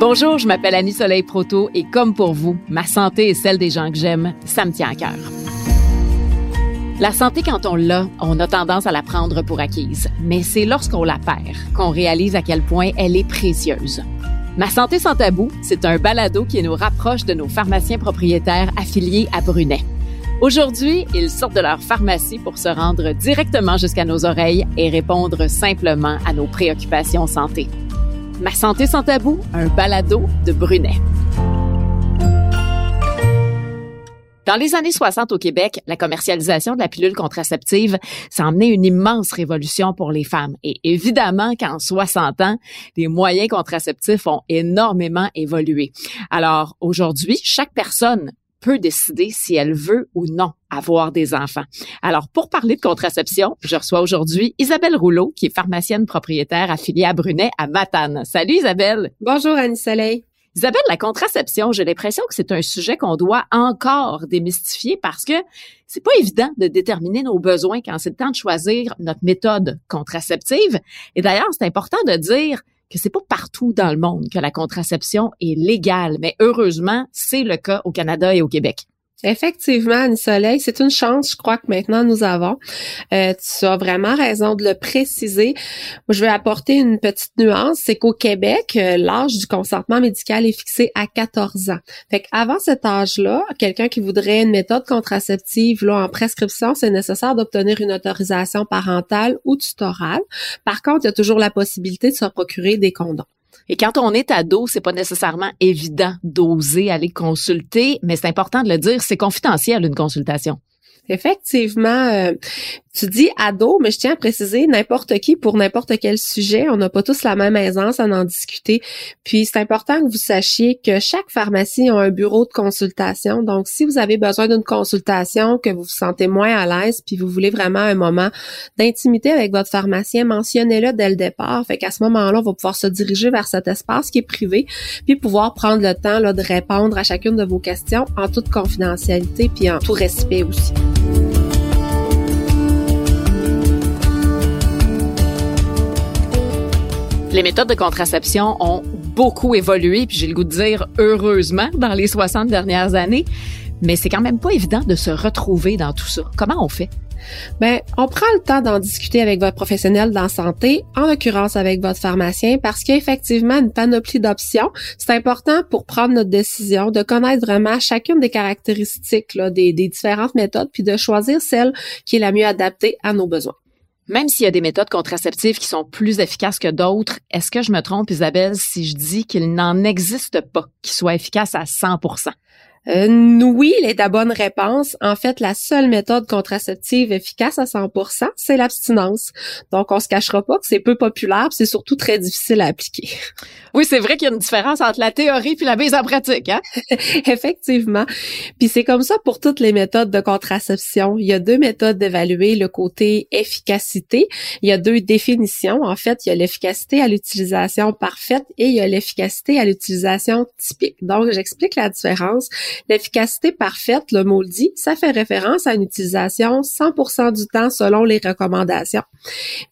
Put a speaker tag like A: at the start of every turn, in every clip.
A: Bonjour, je m'appelle Annie Soleil Proto et comme pour vous, ma santé et celle des gens que j'aime, ça me tient à cœur. La santé, quand on l'a, on a tendance à la prendre pour acquise. Mais c'est lorsqu'on la perd qu'on réalise à quel point elle est précieuse. Ma santé sans tabou, c'est un balado qui nous rapproche de nos pharmaciens propriétaires affiliés à Brunet. Aujourd'hui, ils sortent de leur pharmacie pour se rendre directement jusqu'à nos oreilles et répondre simplement à nos préoccupations santé. Ma santé sans tabou, un balado de Brunet. Dans les années 60 au Québec, la commercialisation de la pilule contraceptive, ça a emmené une immense révolution pour les femmes. Et évidemment qu'en 60 ans, les moyens contraceptifs ont énormément évolué. Alors aujourd'hui, chaque personne peut décider si elle veut ou non avoir des enfants. Alors, pour parler de contraception, je reçois aujourd'hui Isabelle Rouleau, qui est pharmacienne propriétaire affiliée à Brunet à Matane. Salut Isabelle.
B: Bonjour Annie Soleil.
A: Isabelle, la contraception, j'ai l'impression que c'est un sujet qu'on doit encore démystifier parce que c'est pas évident de déterminer nos besoins quand c'est le temps de choisir notre méthode contraceptive. Et d'ailleurs, c'est important de dire que c'est pas partout dans le monde que la contraception est légale, mais heureusement, c'est le cas au Canada et au Québec.
B: Effectivement, Annie Soleil, c'est une chance, je crois que maintenant nous avons. Euh, tu as vraiment raison de le préciser. je vais apporter une petite nuance, c'est qu'au Québec, euh, l'âge du consentement médical est fixé à 14 ans. Fait qu'avant cet âge-là, quelqu'un qui voudrait une méthode contraceptive là en prescription, c'est nécessaire d'obtenir une autorisation parentale ou tutorale. Par contre, il y a toujours la possibilité de se procurer des condoms.
A: Et quand on est ado, c'est pas nécessairement évident d'oser aller consulter, mais c'est important de le dire, c'est confidentiel une consultation.
B: Effectivement, euh, tu dis ado, mais je tiens à préciser n'importe qui pour n'importe quel sujet. On n'a pas tous la même aisance à en discuter. Puis c'est important que vous sachiez que chaque pharmacie a un bureau de consultation. Donc si vous avez besoin d'une consultation, que vous vous sentez moins à l'aise, puis vous voulez vraiment un moment d'intimité avec votre pharmacien, mentionnez-le dès le départ. Fait qu'à ce moment-là, on va pouvoir se diriger vers cet espace qui est privé, puis pouvoir prendre le temps de répondre à chacune de vos questions en toute confidentialité, puis en tout respect aussi.
A: Les méthodes de contraception ont beaucoup évolué, puis j'ai le goût de dire heureusement dans les 60 dernières années, mais c'est quand même pas évident de se retrouver dans tout ça. Comment on fait?
B: Ben, on prend le temps d'en discuter avec votre professionnel dans santé, en l'occurrence avec votre pharmacien, parce qu'il une panoplie d'options. C'est important pour prendre notre décision de connaître vraiment chacune des caractéristiques des, des différentes méthodes, puis de choisir celle qui est la mieux adaptée à nos besoins.
A: Même s'il y a des méthodes contraceptives qui sont plus efficaces que d'autres, est-ce que je me trompe, Isabelle, si je dis qu'il n'en existe pas qui soient efficaces à 100
B: euh, oui, est la bonne réponse. En fait, la seule méthode contraceptive efficace à 100%, c'est l'abstinence. Donc, on se cachera pas que c'est peu populaire, c'est surtout très difficile à appliquer.
A: Oui, c'est vrai qu'il y a une différence entre la théorie puis la mise en pratique, hein?
B: Effectivement. Puis c'est comme ça pour toutes les méthodes de contraception. Il y a deux méthodes d'évaluer le côté efficacité. Il y a deux définitions. En fait, il y a l'efficacité à l'utilisation parfaite et il y a l'efficacité à l'utilisation typique. Donc, j'explique la différence. L'efficacité parfaite, le mot le dit, ça fait référence à une utilisation 100% du temps selon les recommandations.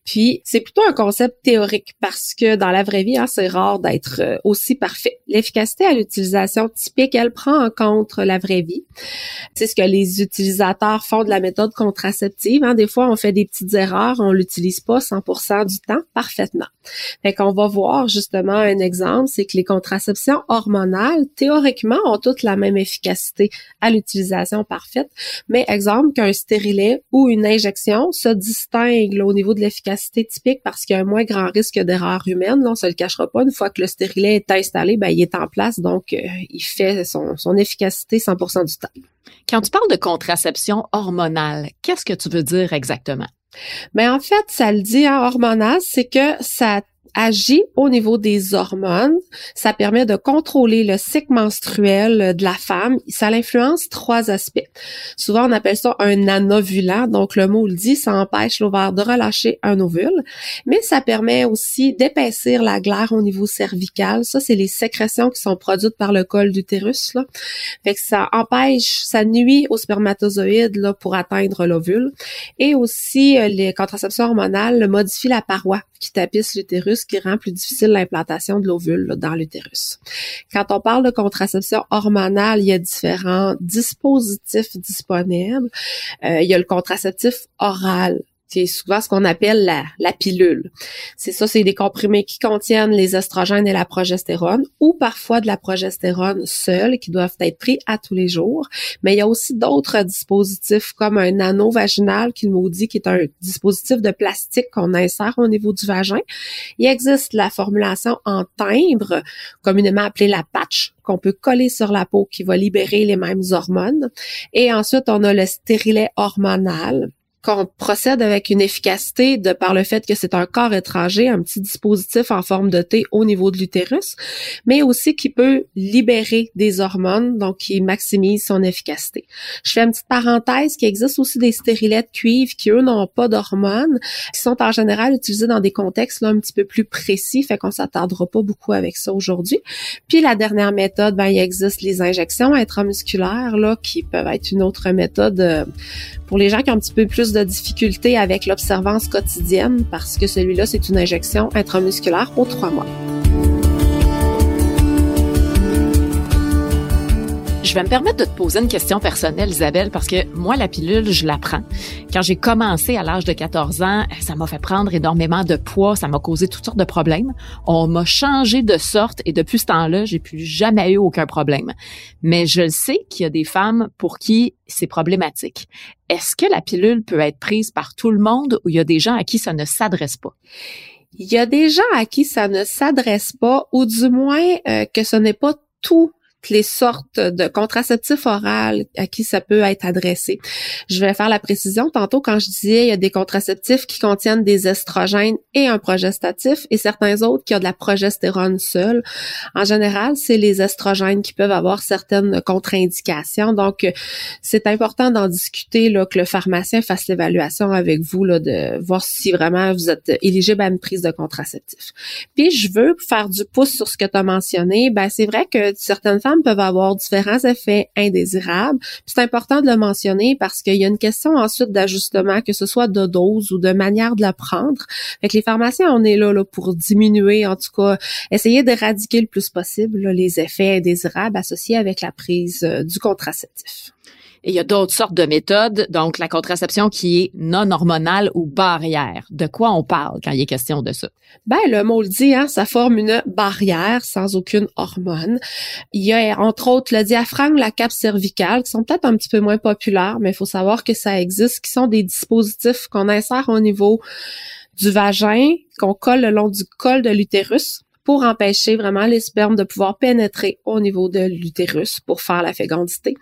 B: Puis, c'est plutôt un concept théorique parce que dans la vraie vie, hein, c'est rare d'être euh, aussi parfait. L'efficacité à l'utilisation typique, elle prend en compte la vraie vie. C'est ce que les utilisateurs font de la méthode contraceptive. Hein. Des fois, on fait des petites erreurs, on l'utilise pas 100% du temps parfaitement. Fait qu'on va voir justement un exemple, c'est que les contraceptions hormonales, théoriquement, ont toutes la même efficacité à l'utilisation parfaite. Mais exemple qu'un stérilet ou une injection se distingue au niveau de l'efficacité typique parce qu'il y a un moins grand risque d'erreur humaine. Là, on se le cachera pas. Une fois que le stérilet est installé, ben, il est en place, donc euh, il fait son, son efficacité 100% du temps.
A: Quand tu parles de contraception hormonale, qu'est-ce que tu veux dire exactement?
B: Mais ben, en fait, ça le dit en hormonal, c'est que ça agit au niveau des hormones. Ça permet de contrôler le cycle menstruel de la femme. Ça influence trois aspects. Souvent, on appelle ça un anovulant. Donc, le mot le dit, ça empêche l'ovaire de relâcher un ovule. Mais ça permet aussi d'épaissir la glaire au niveau cervical. Ça, c'est les sécrétions qui sont produites par le col d'utérus. Là. Fait que ça empêche, ça nuit aux spermatozoïdes là, pour atteindre l'ovule. Et aussi, euh, les contraceptions hormonales modifient la paroi qui tapisse l'utérus l'utérus qui rend plus difficile l'implantation de l'ovule dans l'utérus. Quand on parle de contraception hormonale, il y a différents dispositifs disponibles. Euh, il y a le contraceptif oral c'est souvent ce qu'on appelle la, pilule. C'est ça, c'est des comprimés qui contiennent les estrogènes et la progestérone ou parfois de la progestérone seule qui doivent être pris à tous les jours. Mais il y a aussi d'autres dispositifs comme un anneau vaginal qui nous dit qui est un dispositif de plastique qu'on insère au niveau du vagin. Il existe la formulation en timbre, communément appelée la patch, qu'on peut coller sur la peau qui va libérer les mêmes hormones. Et ensuite, on a le stérilet hormonal qu'on procède avec une efficacité de par le fait que c'est un corps étranger, un petit dispositif en forme de T au niveau de l'utérus, mais aussi qui peut libérer des hormones, donc qui maximise son efficacité. Je fais une petite parenthèse qu'il existe aussi des stérilets de cuivre qui, eux, n'ont pas d'hormones, qui sont en général utilisés dans des contextes là, un petit peu plus précis, fait qu'on s'attardera pas beaucoup avec ça aujourd'hui. Puis la dernière méthode, ben, il existe les injections intramusculaires, là, qui peuvent être une autre méthode euh, pour les gens qui ont un petit peu plus de difficultés avec l'observance quotidienne, parce que celui-là, c'est une injection intramusculaire aux trois mois.
A: Vais me permettre de te poser une question personnelle, Isabelle, parce que moi, la pilule, je la prends. Quand j'ai commencé à l'âge de 14 ans, ça m'a fait prendre énormément de poids, ça m'a causé toutes sortes de problèmes. On m'a changé de sorte et depuis ce temps-là, j'ai plus jamais eu aucun problème. Mais je sais qu'il y a des femmes pour qui c'est problématique. Est-ce que la pilule peut être prise par tout le monde ou il y a des gens à qui ça ne s'adresse pas?
B: Il y a des gens à qui ça ne s'adresse pas, ou du moins euh, que ce n'est pas tout les sortes de contraceptifs oraux à qui ça peut être adressé. Je vais faire la précision. Tantôt, quand je disais il y a des contraceptifs qui contiennent des estrogènes et un progestatif et certains autres qui ont de la progestérone seule. En général, c'est les estrogènes qui peuvent avoir certaines contre-indications. Donc, c'est important d'en discuter, là, que le pharmacien fasse l'évaluation avec vous, là, de voir si vraiment vous êtes éligible à une prise de contraceptif. Puis, je veux faire du pouce sur ce que tu as mentionné. Ben, c'est vrai que certaines peuvent avoir différents effets indésirables. C'est important de le mentionner parce qu'il y a une question ensuite d'ajustement, que ce soit de dose ou de manière de la prendre. Fait les pharmaciens, on est là, là pour diminuer, en tout cas, essayer d'éradiquer le plus possible les effets indésirables associés avec la prise euh, du contraceptif.
A: Il y a d'autres sortes de méthodes, donc la contraception qui est non hormonale ou barrière. De quoi on parle quand il est question de ça?
B: Ben, le mot le dit, hein, ça forme une barrière sans aucune hormone. Il y a entre autres le diaphragme, la cape cervicale, qui sont peut-être un petit peu moins populaires, mais il faut savoir que ça existe, qui sont des dispositifs qu'on insère au niveau du vagin, qu'on colle le long du col de l'utérus pour empêcher vraiment les spermes de pouvoir pénétrer au niveau de l'utérus pour faire la fécondité.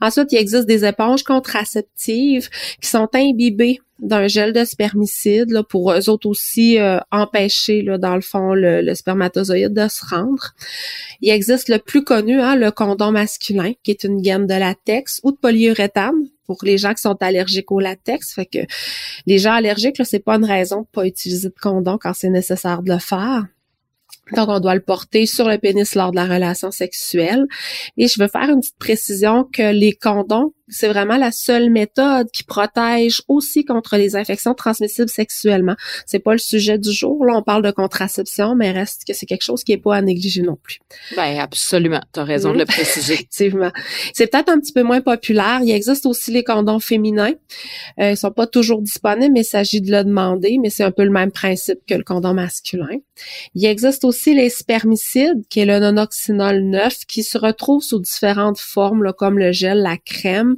B: Ensuite, il existe des éponges contraceptives qui sont imbibées d'un gel de spermicide là, pour eux autres aussi euh, empêcher là, dans le fond le, spermatozoïde de se rendre. Il existe le plus connu, hein, le condom masculin, qui est une gamme de latex ou de polyuréthane pour les gens qui sont allergiques au latex. Fait que les gens allergiques, là, c'est pas une raison de pas utiliser de condom quand c'est nécessaire de le faire. Donc, on doit le porter sur le pénis lors de la relation sexuelle. Et je veux faire une petite précision que les condoms c'est vraiment la seule méthode qui protège aussi contre les infections transmissibles sexuellement. C'est pas le sujet du jour. Là, on parle de contraception, mais reste que c'est quelque chose qui est pas à négliger non plus.
A: Ben absolument. Tu as raison de le préciser.
B: Effectivement. C'est peut-être un petit peu moins populaire. Il existe aussi les condoms féminins. Euh, ils sont pas toujours disponibles, mais il s'agit de le demander. Mais c'est un peu le même principe que le condom masculin. Il existe aussi les spermicides, qui est le nonoxynol 9, qui se retrouve sous différentes formes, comme le gel, la crème,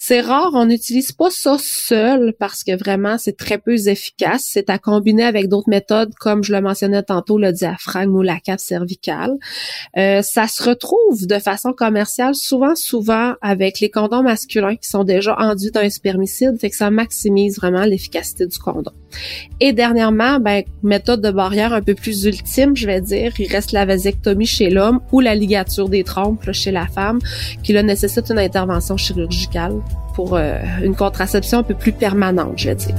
B: c'est rare, on n'utilise pas ça seul parce que vraiment c'est très peu efficace. C'est à combiner avec d'autres méthodes comme je le mentionnais tantôt, le diaphragme ou la cave cervicale. Euh, ça se retrouve de façon commerciale souvent, souvent avec les condoms masculins qui sont déjà enduits d'un spermicide, fait que ça maximise vraiment l'efficacité du condom. Et dernièrement, ben, méthode de barrière un peu plus ultime, je vais dire, il reste la vasectomie chez l'homme ou la ligature des trompes chez la femme, qui là nécessite une intervention chirurgicale pour euh, une contraception un peu plus permanente, je vais dire.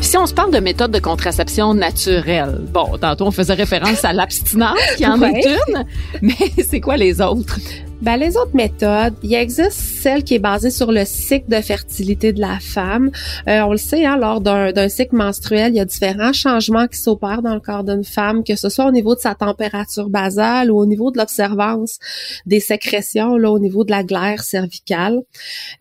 A: Si on se parle de méthode de contraception naturelle, bon, tantôt on faisait référence à l'abstinence qui en est une, mais c'est quoi les autres?
B: Ben, les autres méthodes, il existe celle qui est basée sur le cycle de fertilité de la femme. Euh, on le sait, hein, lors d'un cycle menstruel, il y a différents changements qui s'opèrent dans le corps d'une femme, que ce soit au niveau de sa température basale ou au niveau de l'observance des sécrétions, là, au niveau de la glaire cervicale.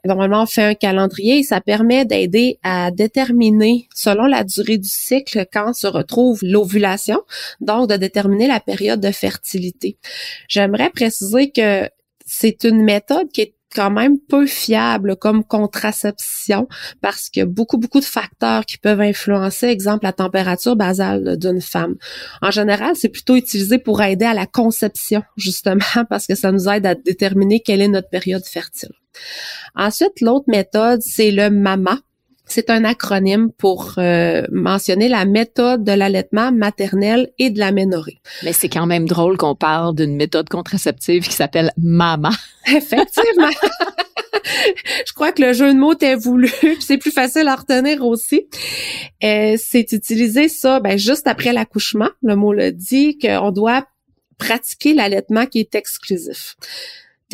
B: Normalement, on fait un calendrier et ça permet d'aider à déterminer, selon la durée du cycle, quand se retrouve l'ovulation, donc de déterminer la période de fertilité. J'aimerais préciser que c'est une méthode qui est quand même peu fiable comme contraception parce qu'il y a beaucoup, beaucoup de facteurs qui peuvent influencer, exemple, la température basale d'une femme. En général, c'est plutôt utilisé pour aider à la conception, justement, parce que ça nous aide à déterminer quelle est notre période fertile. Ensuite, l'autre méthode, c'est le MAMA. C'est un acronyme pour euh, mentionner la méthode de l'allaitement maternel et de l'aménorrhée.
A: Mais c'est quand même drôle qu'on parle d'une méthode contraceptive qui s'appelle MAMA.
B: Effectivement. Je crois que le jeu de mots est voulu, c'est plus facile à retenir aussi. Euh, c'est utiliser ça ben, juste après l'accouchement. Le mot le dit qu'on doit pratiquer l'allaitement qui est exclusif.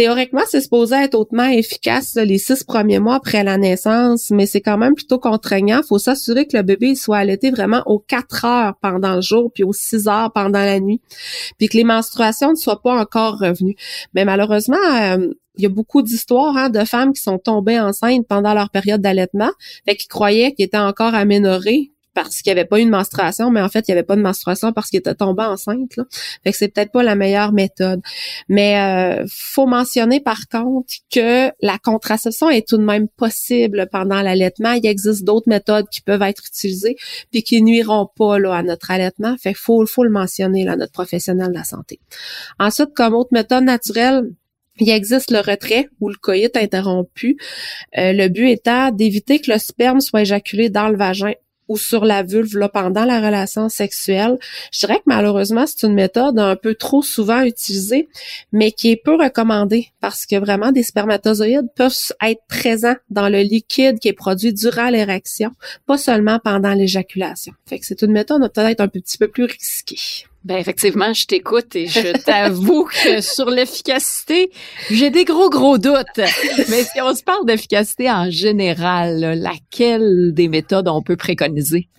B: Théoriquement, c'est supposé être hautement efficace les six premiers mois après la naissance, mais c'est quand même plutôt contraignant. Il faut s'assurer que le bébé soit allaité vraiment aux quatre heures pendant le jour, puis aux six heures pendant la nuit, puis que les menstruations ne soient pas encore revenues. Mais malheureusement, euh, il y a beaucoup d'histoires hein, de femmes qui sont tombées enceintes pendant leur période d'allaitement, fait qu'ils croyaient qu'ils étaient encore aménorrhés, parce qu'il n'y avait pas eu de menstruation, mais en fait, il n'y avait pas de menstruation parce qu'il était tombé enceinte. Là. Fait que c'est peut-être pas la meilleure méthode. Mais euh, faut mentionner par contre que la contraception est tout de même possible pendant l'allaitement. Il existe d'autres méthodes qui peuvent être utilisées puis qui nuiront pas là, à notre allaitement. Fait faut, faut le mentionner là, notre professionnel de la santé. Ensuite, comme autre méthode naturelle, il existe le retrait ou le coït interrompu. Euh, le but étant d'éviter que le sperme soit éjaculé dans le vagin ou sur la vulve pendant la relation sexuelle. Je dirais que malheureusement, c'est une méthode un peu trop souvent utilisée, mais qui est peu recommandée parce que vraiment des spermatozoïdes peuvent être présents dans le liquide qui est produit durant l'érection, pas seulement pendant l'éjaculation. Fait que c'est une méthode peut-être un petit peu plus risquée.
A: Ben effectivement, je t'écoute et je t'avoue que sur l'efficacité, j'ai des gros gros doutes. Mais si on se parle d'efficacité en général, laquelle des méthodes on peut préconiser?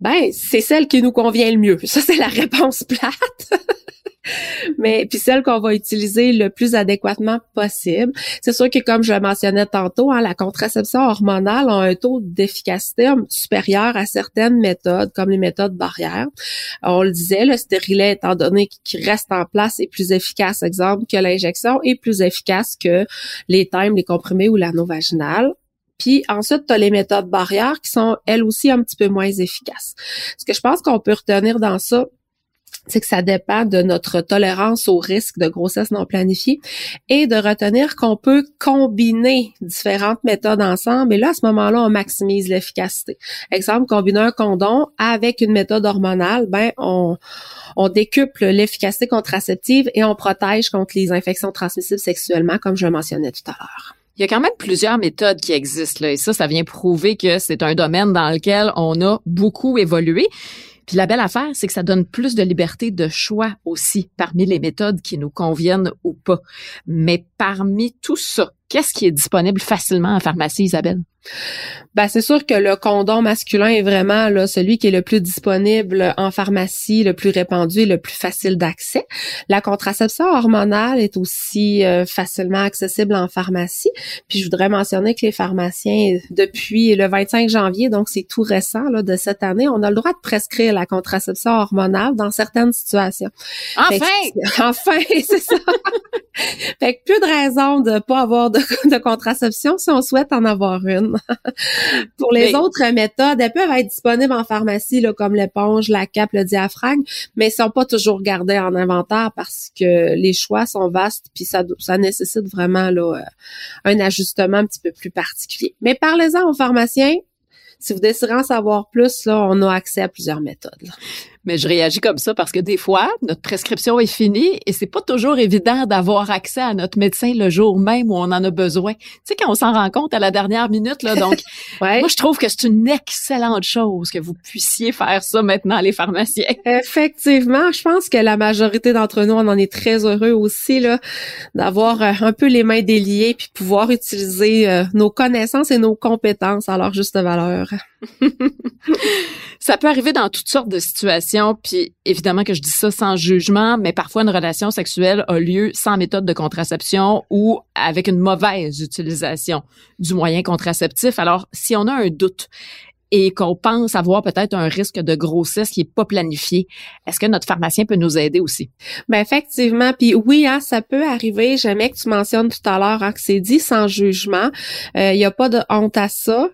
B: Ben, c'est celle qui nous convient le mieux. Ça c'est la réponse plate. Mais puis celle qu'on va utiliser le plus adéquatement possible. C'est sûr que comme je le mentionnais tantôt, hein, la contraception hormonale a un taux d'efficacité supérieur à certaines méthodes, comme les méthodes barrières. On le disait, le stérilet, étant donné qu'il reste en place, est plus efficace, exemple, que l'injection, est plus efficace que les thèmes, les comprimés ou l'anneau vaginal. Puis ensuite, tu as les méthodes barrières qui sont elles aussi un petit peu moins efficaces. Ce que je pense qu'on peut retenir dans ça, c'est que ça dépend de notre tolérance au risque de grossesse non planifiée et de retenir qu'on peut combiner différentes méthodes ensemble et là à ce moment-là on maximise l'efficacité. Exemple combiner un condom avec une méthode hormonale, ben on on décuple l'efficacité contraceptive et on protège contre les infections transmissibles sexuellement comme je le mentionnais tout à l'heure.
A: Il y a quand même plusieurs méthodes qui existent là, et ça, ça vient prouver que c'est un domaine dans lequel on a beaucoup évolué. Puis la belle affaire, c'est que ça donne plus de liberté de choix aussi parmi les méthodes qui nous conviennent ou pas. Mais parmi tout ça, qu'est-ce qui est disponible facilement en pharmacie, Isabelle?
B: Ben, c'est sûr que le condom masculin est vraiment là, celui qui est le plus disponible en pharmacie, le plus répandu et le plus facile d'accès. La contraception hormonale est aussi euh, facilement accessible en pharmacie. Puis je voudrais mentionner que les pharmaciens, depuis le 25 janvier, donc c'est tout récent là, de cette année, on a le droit de prescrire la contraception hormonale dans certaines situations.
A: Enfin!
B: enfin, c'est ça. fait que plus de raison de pas avoir de, de contraception si on souhaite en avoir une. Pour les autres méthodes, elles peuvent être disponibles en pharmacie, là, comme l'éponge, la cape, le diaphragme, mais elles sont pas toujours gardées en inventaire parce que les choix sont vastes, puis ça, ça nécessite vraiment là, euh, un ajustement un petit peu plus particulier. Mais parlez-en aux pharmaciens, si vous désirez en savoir plus, là, on a accès à plusieurs méthodes.
A: Mais je réagis comme ça parce que des fois, notre prescription est finie et c'est pas toujours évident d'avoir accès à notre médecin le jour même où on en a besoin. Tu sais, quand on s'en rend compte à la dernière minute, là. Donc, moi, je trouve que c'est une excellente chose que vous puissiez faire ça maintenant, les pharmaciens.
B: Effectivement, je pense que la majorité d'entre nous, on en est très heureux aussi, là, d'avoir euh, un peu les mains déliées puis pouvoir utiliser euh, nos connaissances et nos compétences à leur juste valeur.
A: ça peut arriver dans toutes sortes de situations, puis évidemment que je dis ça sans jugement, mais parfois une relation sexuelle a lieu sans méthode de contraception ou avec une mauvaise utilisation du moyen contraceptif. Alors, si on a un doute, et qu'on pense avoir peut-être un risque de grossesse qui est pas planifié, est-ce que notre pharmacien peut nous aider aussi?
B: Ben effectivement, puis oui, hein, ça peut arriver. J'aimais que tu mentionnes tout à l'heure hein, que c'est dit sans jugement. Il euh, n'y a pas de honte à ça.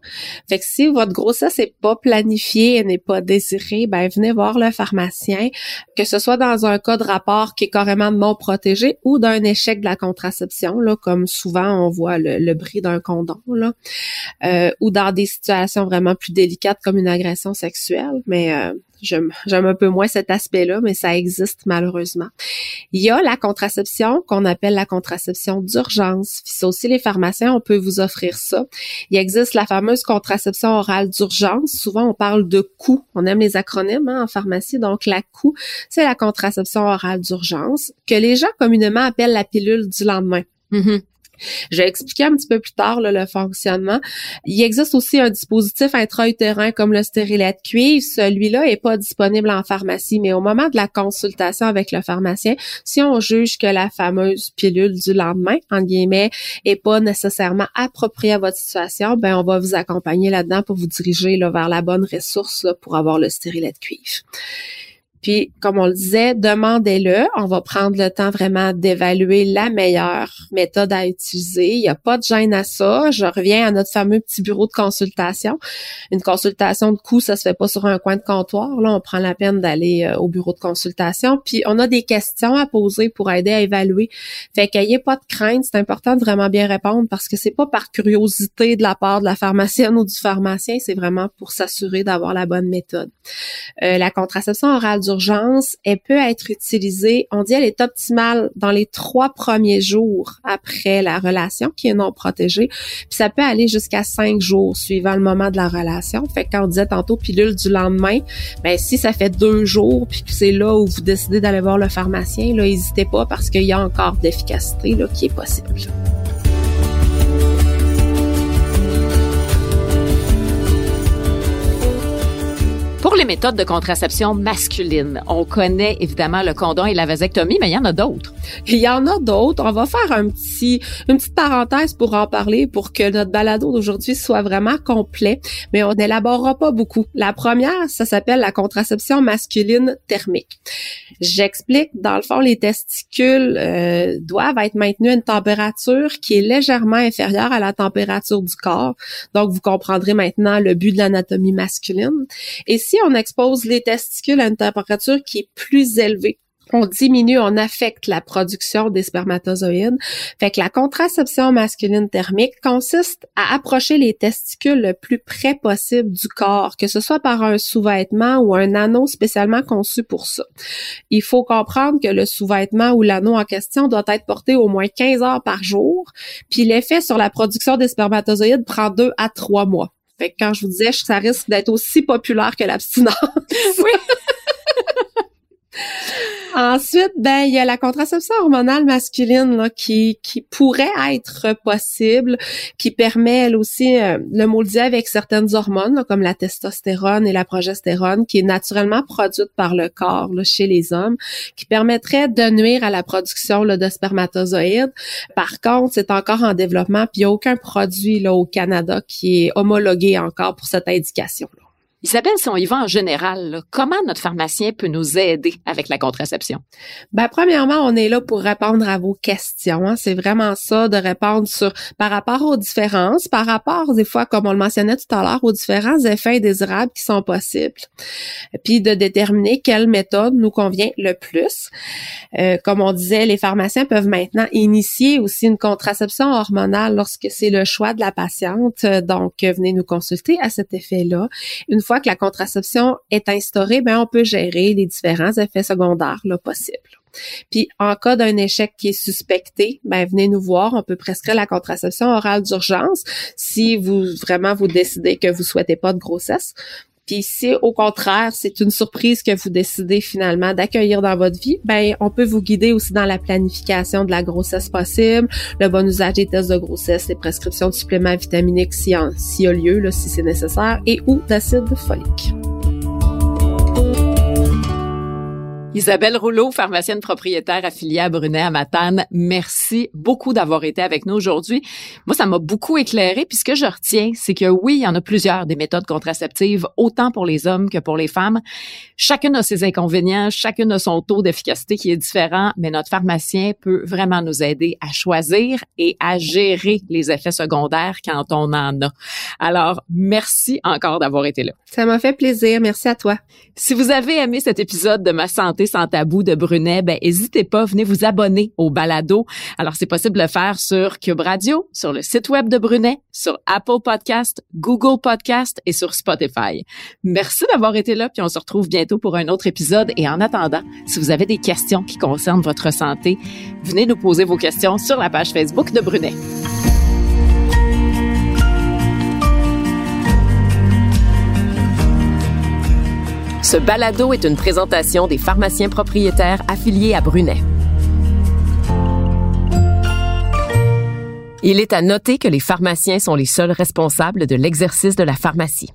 B: Fait que si votre grossesse n'est pas planifiée n'est pas désirée, ben venez voir le pharmacien, que ce soit dans un cas de rapport qui est carrément non protégé ou d'un échec de la contraception, là, comme souvent on voit le, bris d'un condom, là, euh, ou dans des situations vraiment plus délicates comme une agression sexuelle, mais euh, j'aime un peu moins cet aspect-là, mais ça existe malheureusement. Il y a la contraception qu'on appelle la contraception d'urgence. Ça aussi, les pharmaciens, on peut vous offrir ça. Il existe la fameuse contraception orale d'urgence. Souvent, on parle de coup. On aime les acronymes hein, en pharmacie. Donc, la coup, c'est la contraception orale d'urgence que les gens communément appellent la pilule du lendemain. Mm-hmm. Vais expliquer un petit peu plus tard le fonctionnement. Il existe aussi un dispositif intra-utérin comme le stérilet cuivre. Celui-là est pas disponible en pharmacie, mais au moment de la consultation avec le pharmacien, si on juge que la fameuse pilule du lendemain, en guillemets, est pas nécessairement appropriée à votre situation, ben on va vous accompagner là-dedans pour vous diriger là, vers la bonne ressource pour avoir le stérilet cuivre. Puis, comme on le disait, demandez-le. On va prendre le temps vraiment d'évaluer la meilleure méthode à utiliser. Il n'y a pas de gêne à ça. Je reviens à notre fameux petit bureau de consultation. Une consultation de coût, ça se fait pas sur un coin de comptoir. Là, on prend la peine d'aller euh, au bureau de consultation. Puis, on a des questions à poser pour aider à évaluer. Fait ait pas de crainte. C'est important de vraiment bien répondre parce que c'est pas par curiosité de la part de la pharmacienne ou du pharmacien. C'est vraiment pour s'assurer d'avoir la bonne méthode. Euh, la contraception orale d'urgence, elle peut être utilisée, on dit elle est optimale dans les trois premiers jours après la relation qui est non protégée, puis ça peut aller jusqu'à cinq jours suivant le moment de la relation. Fait que quand on disait tantôt pilule du lendemain, ben si ça fait deux jours puis que c'est là où vous décidez d'aller voir le pharmacien, là, n'hésitez pas parce qu'il y a encore d'efficacité qui est possible.
A: Les méthodes de contraception masculine, on connaît évidemment le condom et la vasectomie, mais il y en a d'autres.
B: Il y en a d'autres. On va faire un petit, une petite parenthèse pour en parler pour que notre balado d'aujourd'hui soit vraiment complet, mais on n'élaborera pas beaucoup. La première, ça s'appelle la contraception masculine thermique. J'explique, dans le fond, les testicules euh, doivent être maintenus à une température qui est légèrement inférieure à la température du corps. Donc, vous comprendrez maintenant le but de l'anatomie masculine. Et si expose les testicules à une température qui est plus élevée, on diminue, on affecte la production des spermatozoïdes. Fait que la contraception masculine thermique consiste à approcher les testicules le plus près possible du corps, que ce soit par un sous-vêtement ou un anneau spécialement conçu pour ça. Il faut comprendre que le sous-vêtement ou l'anneau en question doit être porté au moins 15 heures par jour, puis l'effet sur la production des spermatozoïdes prend deux à trois mois. Fait que quand je vous disais, ça risque d'être aussi populaire que l'abstinence. Oui. Ensuite, ben il y a la contraception hormonale masculine là, qui, pourrait être possible, qui permet elle aussi euh, le mot avec certaines hormones comme la testostérone et la progestérone qui est naturellement produite par le corps chez les hommes, qui permettrait de nuire à la production de spermatozoïdes. Par contre, c'est encore en développement, puis il n'y a aucun produit là, au Canada qui est homologué encore pour cette indication. -là.
A: Isabelle, si on y va en général, comment notre pharmacien peut nous aider avec la contraception?
B: Ben, premièrement, on est là pour répondre à vos questions. Hein. C'est vraiment ça, de répondre sur par rapport aux différences, par rapport, des fois, comme on le mentionnait tout à l'heure, aux différents effets indésirables qui sont possibles, puis de déterminer quelle méthode nous convient le plus. Euh, comme on disait, les pharmaciens peuvent maintenant initier aussi une contraception hormonale lorsque c'est le choix de la patiente. Donc, venez nous consulter à cet effet-là. Fois que la contraception est instaurée, ben on peut gérer les différents effets secondaires possibles. Puis en cas d'un échec qui est suspecté, ben venez nous voir, on peut prescrire la contraception orale d'urgence si vous vraiment vous décidez que vous souhaitez pas de grossesse. Puis si au contraire, c'est une surprise que vous décidez finalement d'accueillir dans votre vie, ben on peut vous guider aussi dans la planification de la grossesse possible, le bon usage des tests de grossesse, les prescriptions de suppléments vitaminiques s'il y, a lieu, là, si c'est nécessaire, et ou d'acide folique.
A: Isabelle Rouleau, pharmacienne propriétaire affiliée à Brunet à Matane, merci beaucoup d'avoir été avec nous aujourd'hui. Moi, ça m'a beaucoup éclairé puis ce que je retiens, c'est que oui, il y en a plusieurs des méthodes contraceptives, autant pour les hommes que pour les femmes. Chacune a ses inconvénients, chacune a son taux d'efficacité qui est différent, mais notre pharmacien peut vraiment nous aider à choisir et à gérer les effets secondaires quand on en a. Alors, merci encore d'avoir été là.
B: Ça m'a fait plaisir. Merci à toi.
A: Si vous avez aimé cet épisode de Ma Santé sans tabou de Brunet, ben n'hésitez pas, venez vous abonner au balado. Alors c'est possible de le faire sur Cube Radio, sur le site web de Brunet, sur Apple Podcast, Google Podcast et sur Spotify. Merci d'avoir été là, puis on se retrouve bientôt pour un autre épisode. Et en attendant, si vous avez des questions qui concernent votre santé, venez nous poser vos questions sur la page Facebook de Brunet. Ce balado est une présentation des pharmaciens propriétaires affiliés à Brunet. Il est à noter que les pharmaciens sont les seuls responsables de l'exercice de la pharmacie.